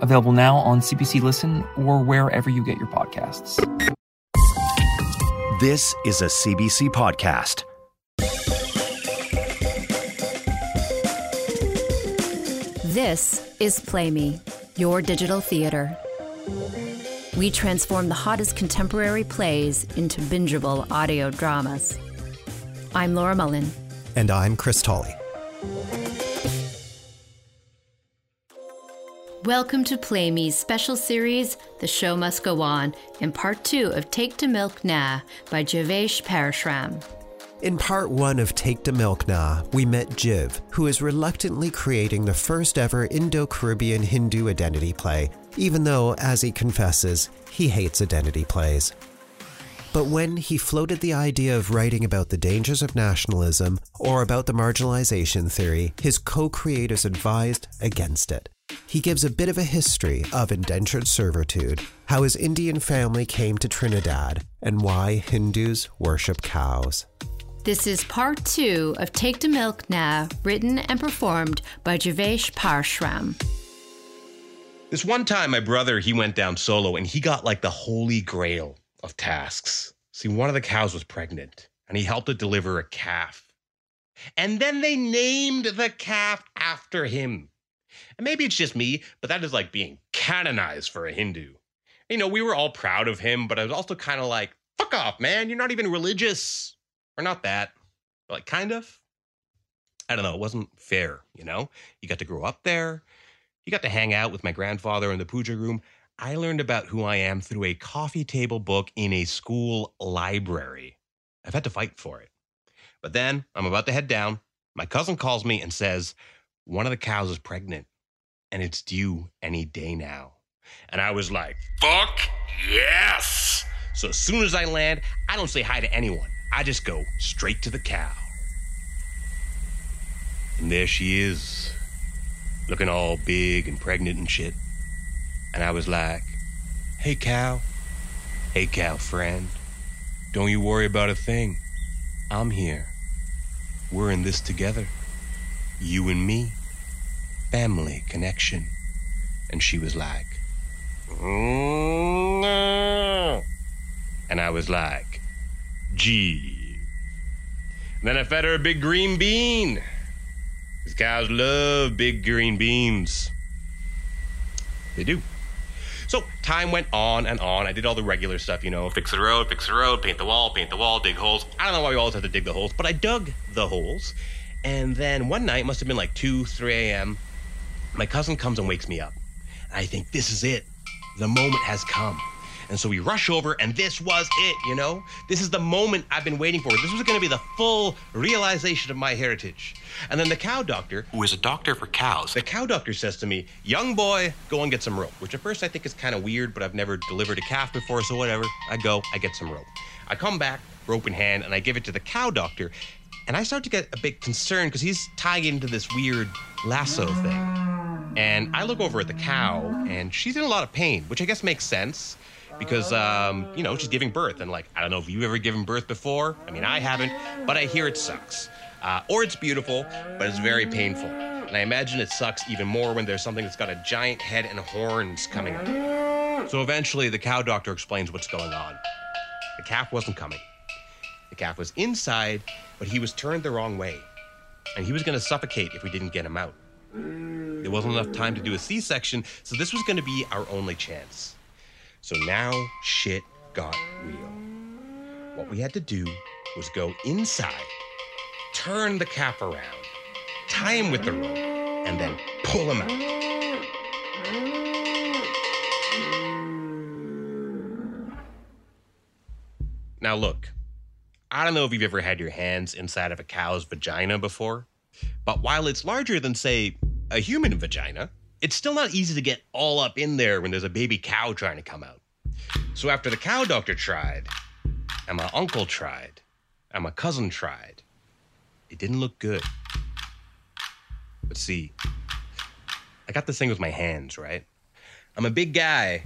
available now on CBC Listen or wherever you get your podcasts. This is a CBC podcast. This is Play Me, your digital theater. We transform the hottest contemporary plays into bingeable audio dramas. I'm Laura Mullin. And I'm Chris Tolley. Welcome to Play Me's special series, The Show Must Go On, in part two of Take d Milk Nah by Jivesh Parasram. In part one of Take d Milk Nah, we met Jiv, who is reluctantly creating the first ever Indo Caribbean Hindu identity play, even though, as he confesses, he hates identity plays. But when he floated the idea of writing about the dangers of nationalism or about the marginalization theory, his co creators advised against it. He gives a bit of a history of indentured servitude, how his Indian family came to Trinidad, and why Hindus worship cows. This is part two of Take d Milk Nah, written and performed by Jivesh Parasram. This one time, my brother, he went down solo and he got like the holy grail of tasks. See, one of the cows was pregnant and he helped it deliver a calf. And then they named the calf after him. And maybe it's just me, but that is like being canonized for a Hindu. You know, we were all proud of him, but I was also kind of like, fuck off, man. You're not even religious. Or not that. But like, kind of. I don't know. It wasn't fair, you know? You got to grow up there. You got to hang out with my grandfather in the puja room. I learned about who I am through a coffee table book in a school library. I've had to fight for it. But then I'm about to head down. My cousin calls me and says, One of the cows is pregnant and it's due any day now. And I was like, Fuck yes! So as soon as I land, I don't say hi to anyone. I just go straight to the cow. And there she is, looking all big and pregnant and shit. And I was like, Hey, cow. Hey, cow friend. Don't you worry about a thing. I'm here. We're in this together. You and me. Family connection. And she was like, "Mm, And I was like, gee. Then I fed her a big green bean. These cows love big green beans. They do. So time went on and on. I did all the regular stuff, you know, fix the road, fix the road, paint the wall, paint the wall, dig holes. I don't know why we always have to dig the holes, but I dug the holes. And then one night, must have been like 2, 3 a.m., my cousin comes and wakes me up. And I think, this is it. The moment has come. And so we rush over, and this was it, you know? This is the moment I've been waiting for. This was going to be the full realization of my heritage. And then the cow doctor, who is a doctor for cows, the cow doctor says to me, Young boy, go and get some rope. Which at first I think is kind of weird, but I've never delivered a calf before, so whatever. I go, I get some rope. I come back, rope in hand, and I give it to the cow doctor. And I start to get a bit concerned because he's tied into this weird lasso thing. And I look over at the cow, and she's in a lot of pain, which I guess makes sense because, um, you know, she's giving birth. And, like, I don't know if you've ever given birth before. I mean, I haven't, but I hear it sucks. Uh, or it's beautiful, but it's very painful. And I imagine it sucks even more when there's something that's got a giant head and horns coming out. So eventually, the cow doctor explains what's going on. The calf wasn't coming. The calf was inside, but he was turned the wrong way. And he was going to suffocate if we didn't get him out. There wasn't enough time to do a C section, so this was going to be our only chance. So now shit got real. What we had to do was go inside, turn the calf around, tie him with the rope, and then pull him out. Now, look, I don't know if you've ever had your hands inside of a cow's vagina before, but while it's larger than, say, a human vagina, it's still not easy to get all up in there when there's a baby cow trying to come out. So after the cow doctor tried, and my uncle tried, and my cousin tried, it didn't look good. But see, I got this thing with my hands, right? I'm a big guy,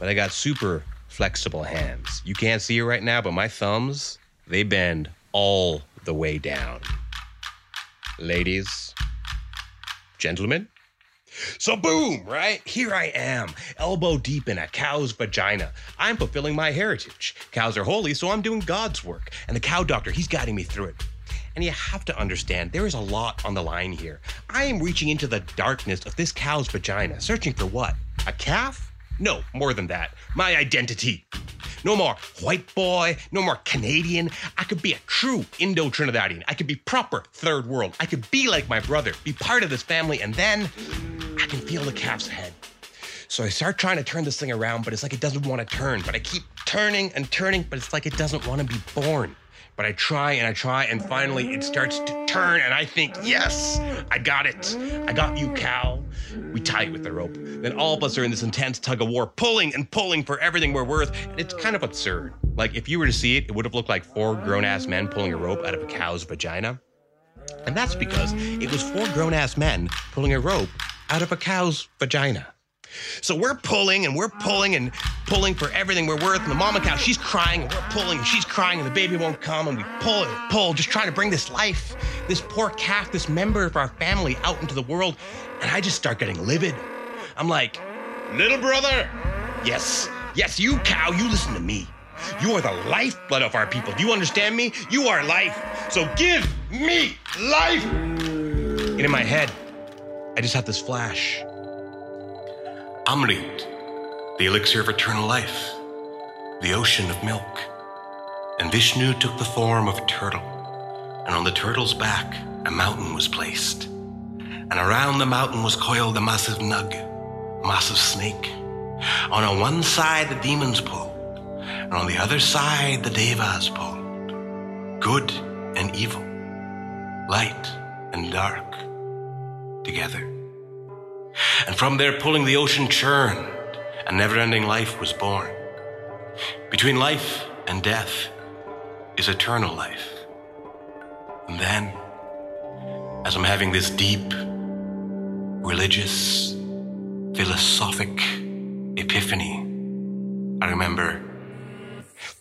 but I got super flexible hands. You can't see it right now, but my thumbs, they bend all the way down. Ladies, gentlemen, so, boom, right? Here I am, elbow deep in a cow's vagina. I'm fulfilling my heritage. Cows are holy, so I'm doing God's work. And the cow doctor, he's guiding me through it. And you have to understand, there is a lot on the line here. I am reaching into the darkness of this cow's vagina, searching for what? A calf? No, more than that. My identity. No more white boy, no more Canadian. I could be a true Indo Trinidadian. I could be proper third world. I could be like my brother, be part of this family, and then I can feel the calf's head. So I start trying to turn this thing around, but it's like it doesn't want to turn. But I keep turning and turning, but it's like it doesn't want to be born. But I try and I try, and finally it starts to turn, and I think, yes, I got it. I got you, cow. We tie it with the rope. Then all of us are in this intense tug of war, pulling and pulling for everything we're worth. And it's kind of absurd. Like, if you were to see it, it would have looked like four grown ass men pulling a rope out of a cow's vagina. And that's because it was four grown ass men pulling a rope out of a cow's vagina. So we're pulling and we're pulling and pulling for everything we're worth. And the mama cow, she's crying and we're pulling and she's crying and the baby won't come. And we pull and pull, just trying to bring this life, this poor calf, this member of our family out into the world. And I just start getting livid. I'm like, little brother, yes, yes, you cow, you listen to me. You are the lifeblood of our people. Do you understand me? You are life. So give me life. And in my head, I just had this flash. Amrit, the elixir of eternal life, the ocean of milk. And Vishnu took the form of a turtle, and on the turtle's back a mountain was placed. And around the mountain was coiled a massive nug, massive snake. On one side the demons pulled, and on the other side the devas pulled. Good and evil, light and dark, together. And from their pulling, the ocean churned, and never ending life was born. Between life and death is eternal life. And then, as I'm having this deep, religious, philosophic epiphany, I remember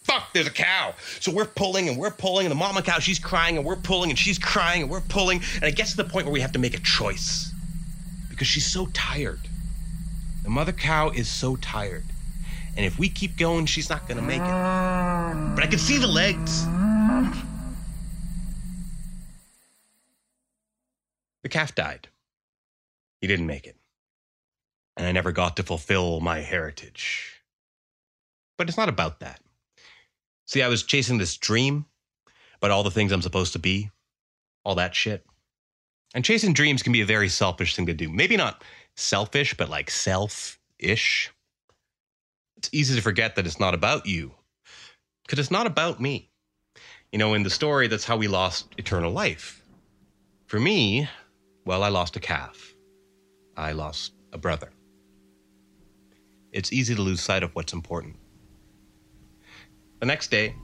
fuck, there's a cow. So we're pulling and we're pulling, and the mama cow, she's crying, and we're pulling, and she's crying, and we're pulling. And it gets to the point where we have to make a choice because she's so tired. The mother cow is so tired. And if we keep going, she's not going to make it. But I can see the legs. The calf died. He didn't make it. And I never got to fulfill my heritage. But it's not about that. See, I was chasing this dream about all the things I'm supposed to be, all that shit. And chasing dreams can be a very selfish thing to do. Maybe not selfish, but like self ish. It's easy to forget that it's not about you because it's not about me. You know, in the story, that's how we lost eternal life. For me, well, I lost a calf, I lost a brother. It's easy to lose sight of what's important. The next day,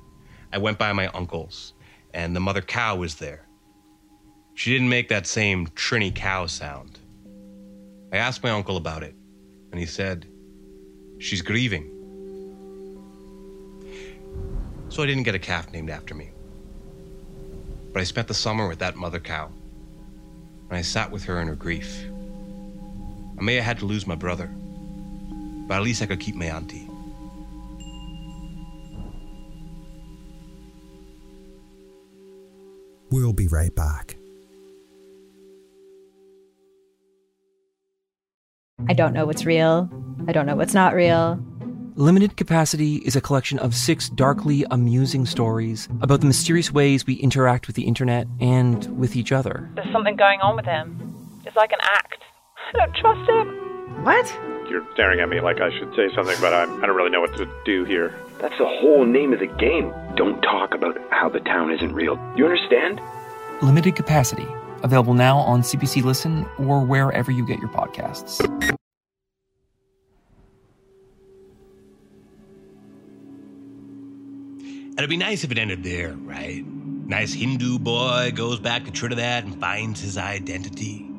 I went by my uncle's, and the mother cow was there. She didn't make that same trini cow sound. I asked my uncle about it, and he said, She's grieving. So I didn't get a calf named after me. But I spent the summer with that mother cow, and I sat with her in her grief. I may have had to lose my brother, but at least I could keep my auntie. We'll be right back. I don't know what's real. I don't know what's not real. Limited Capacity is a collection of six darkly amusing stories about the mysterious ways we interact with the internet and with each other. There's something going on with him. It's like an act. I don't trust him. What? You're staring at me like I should say something, but I, I don't really know what to do here. That's the whole name of the game. Don't talk about how the town isn't real. You understand? Limited Capacity, available now on CBC Listen or wherever you get your podcasts. And it'd be nice if it ended there, right? Nice Hindu boy goes back to Trinidad and finds his identity.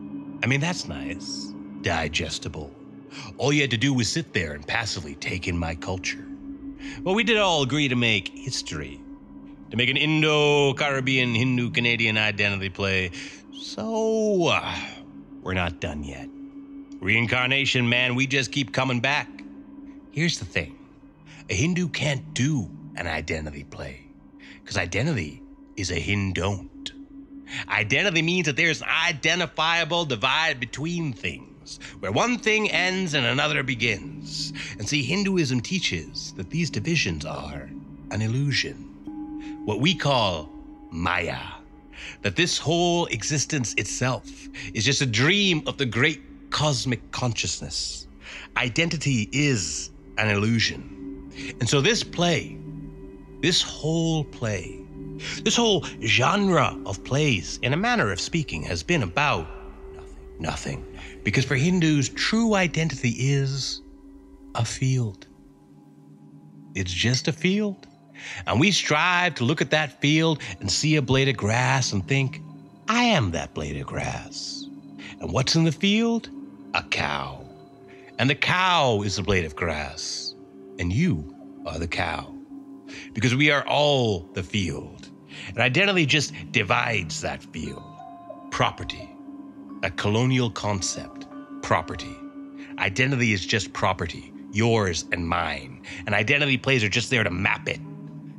I mean, that's nice. Digestible. All you had to do was sit there and passively take in my culture. Well, we did all agree to make history, to make an Indo Caribbean Hindu Canadian identity play. So, uh, we're not done yet. Reincarnation, man, we just keep coming back. Here's the thing a Hindu can't do an identity play, because identity is a Hindon't. Identity means that there's an identifiable divide between things, where one thing ends and another begins. And see, Hinduism teaches that these divisions are an illusion, what we call Maya. That this whole existence itself is just a dream of the great cosmic consciousness. Identity is an illusion. And so this play, this whole play, this whole genre of plays, in a manner of speaking, has been about nothing. Nothing. Because for Hindus, true identity is a field. It's just a field. And we strive to look at that field and see a blade of grass and think, I am that blade of grass. And what's in the field? A cow. And the cow is the blade of grass. And you are the cow. Because we are all the field. And identity just divides that field. Property. A colonial concept. Property. Identity is just property, yours and mine. And identity plays are just there to map it,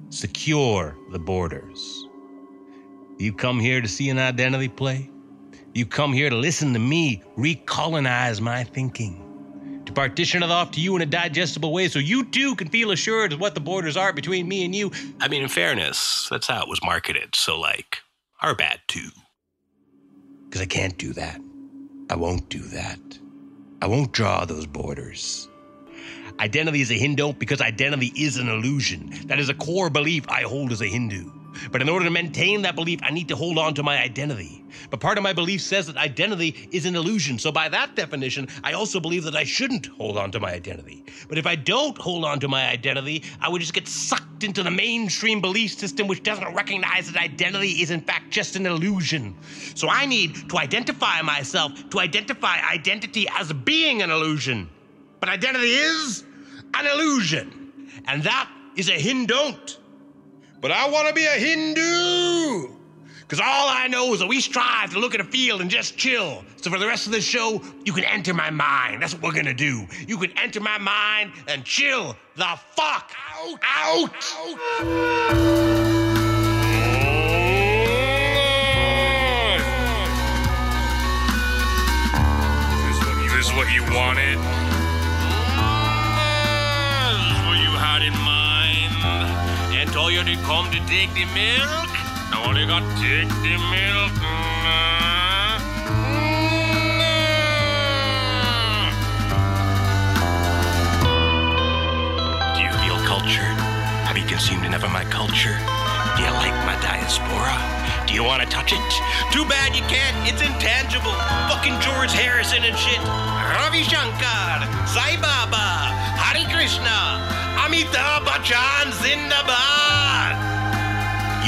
secure the borders. You come here to see an identity play? You come here to listen to me recolonize my thinking, to partition it off to you in a digestible way so you too can feel assured of what the borders are between me and you. I mean, in fairness, that's how it was marketed, so like, our bad too. Because I can't do that. I won't do that. I won't draw those borders. Identity is a Hindu because identity is an illusion. That is a core belief I hold as a Hindu. But in order to maintain that belief, I need to hold on to my identity. But part of my belief says that identity is an illusion. So, by that definition, I also believe that I shouldn't hold on to my identity. But if I don't hold on to my identity, I would just get sucked into the mainstream belief system, which doesn't recognize that identity is, in fact, just an illusion. So, I need to identify myself, to identify identity as being an illusion. But identity is an illusion. And that is a Hindon't. But I want to be a Hindu. Because all I know is that we strive to look at a field and just chill. So for the rest of the show, you can enter my mind. That's what we're going to do. You can enter my mind and chill the fuck out. out. This is what you wanted. Come to take the milk. You got to take the milk. Do you feel cultured? Have you consumed enough of my culture? Do you like my diaspora? Do you want to touch it? Too bad you can't. It's intangible. Fucking George Harrison and shit. Ravi Shankar, Sai Baba, Hare Krishna, Amitabh Bachchan Zindabad.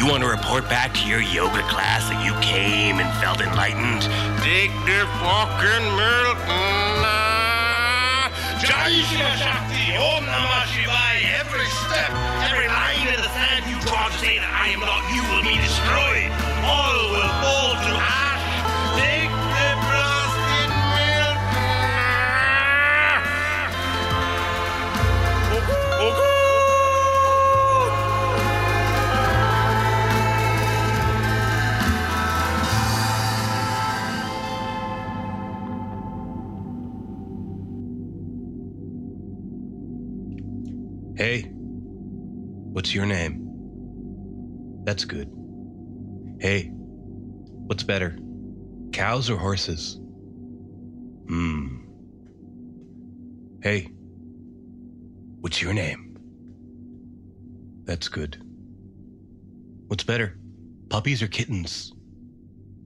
You want to report back to your yoga class that you came and felt enlightened? Take the fucking. Nah. Jai Shiva Shakti, Om Namah Shivaya. Every step, every line in the sand you draw to say that I am not you will be destroyed. Your name? That's good. Hey, what's better, cows or horses? Hmm. Hey, what's your name? That's good. What's better, puppies or kittens?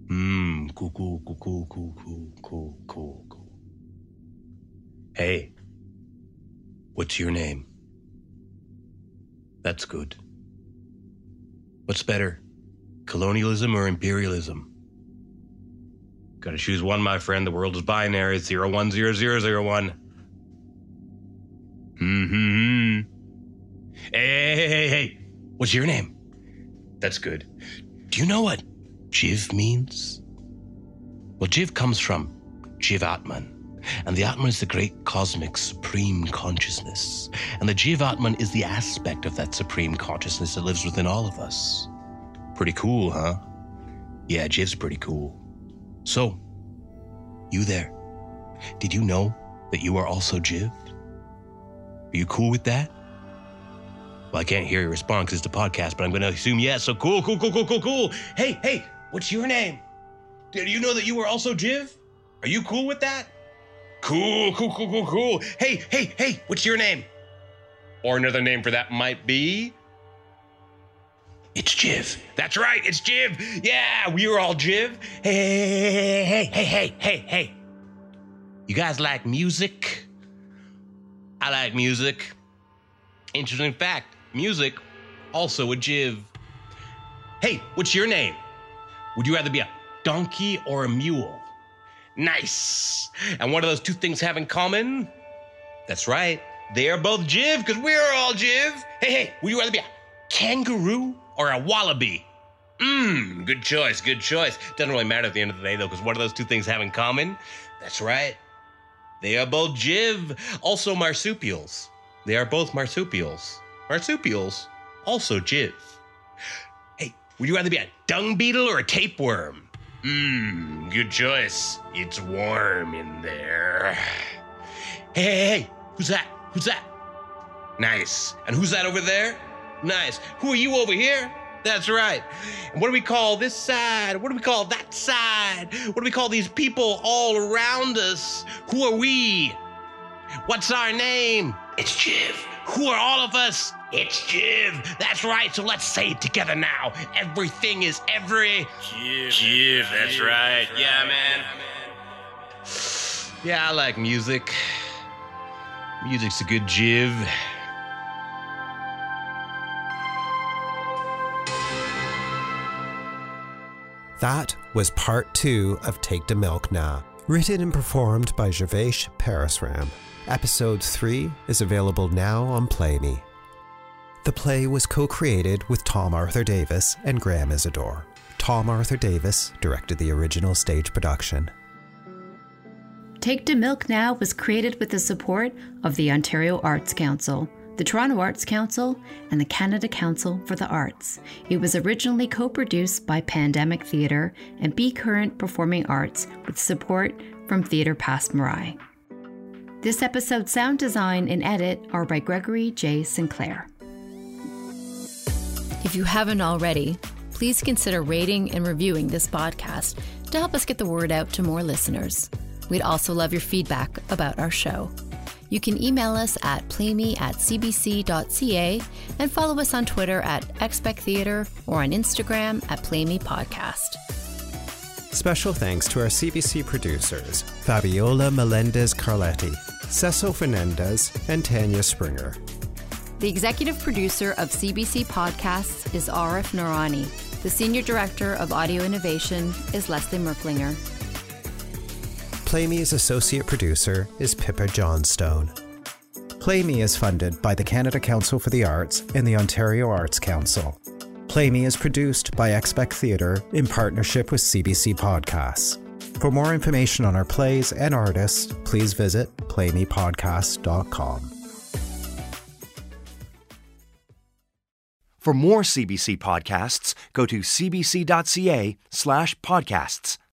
Hmm. Cool, cool, cool, cool, cool, cool, cool, cool. Hey, what's your name? That's good. What's better, colonialism or imperialism? Gotta choose one, my friend. The world is binary. Zero one zero zero zero one. Hmm. Hey, hey, hey, hey. What's your name? That's good. Do you know what Jiv means? Well, Jiv comes from Jiv Atman. And the Atman is the great cosmic supreme consciousness. And the Jiv Atman is the aspect of that supreme consciousness that lives within all of us. Pretty cool, huh? Yeah, Jiv's pretty cool. So, you there, did you know that you are also Jiv? Are you cool with that? Well, I can't hear your response because it's a podcast, but I'm going to assume yes. So cool, cool, cool, cool, cool, cool. Hey, hey, what's your name? Do you know that you are also Jiv? Are you cool with that? Cool, cool, cool, cool, cool. Hey, hey, hey, what's your name? Or another name for that might be. It's Jiv. That's right, it's Jiv. Yeah, we are all Jiv. Hey, hey, hey, hey, hey, hey, hey. You guys like music? I like music. Interesting fact music, also a Jiv. Hey, what's your name? Would you rather be a donkey or a mule? Nice. And what do those two things have in common? That's right. They are both Jiv because we're all Jiv. Hey, hey, would you rather be a kangaroo or a wallaby? Mmm, good choice, good choice. Doesn't really matter at the end of the day though, because what do those two things have in common? That's right. They are both Jiv, also marsupials. They are both marsupials. Marsupials, also Jiv. Hey, would you rather be a dung beetle or a tapeworm? Mmm, good choice. It's warm in there. Hey, hey, hey, who's that? Who's that? Nice. And who's that over there? Nice. Who are you over here? That's right. And what do we call this side? What do we call that side? What do we call these people all around us? Who are we? What's our name? It's Jiv. Who are all of us? It's Jiv. That's right. So let's say it together now. Everything is every. Jiv. Jiv, that's right. Yeah, man. Yeah, I like music. Music's a good Jiv. That was part two of Take d Milk Nah, written and performed by Jivesh Parasram. Episode 3 is available now on Play Me. The play was co created with Tom Arthur Davis and Graham Isador. Tom Arthur Davis directed the original stage production. Take d Milk Nah was created with the support of the Ontario Arts Council, the Toronto Arts Council, and the Canada Council for the Arts. It was originally co produced by Pandemic Theatre and Be Current Performing Arts with support from Theatre Passe Muraille. This episode's sound design and edit are by Gregory J. Sinclair. If you haven't already, please consider rating and reviewing this podcast to help us get the word out to more listeners. We'd also love your feedback about our show. You can email us at playme at cbc.ca and follow us on Twitter at Expect Theatre or on Instagram at Playme Podcast. Special thanks to our CBC producers, Fabiola Melendez Carletti, Cecil Fernandez, and Tanya Springer. The executive producer of CBC Podcasts is Arif Noorani. The senior director of audio innovation is Leslie Merklinger. Play Me's associate producer is Pippa Johnstone. Play Me is funded by the Canada Council for the Arts and the Ontario Arts Council. Play Me is produced by Expect Theatre in partnership with CBC Podcasts. For more information on our plays and artists, please visit playmepodcast.com. For more CBC podcasts, go to cbc.ca slash podcasts.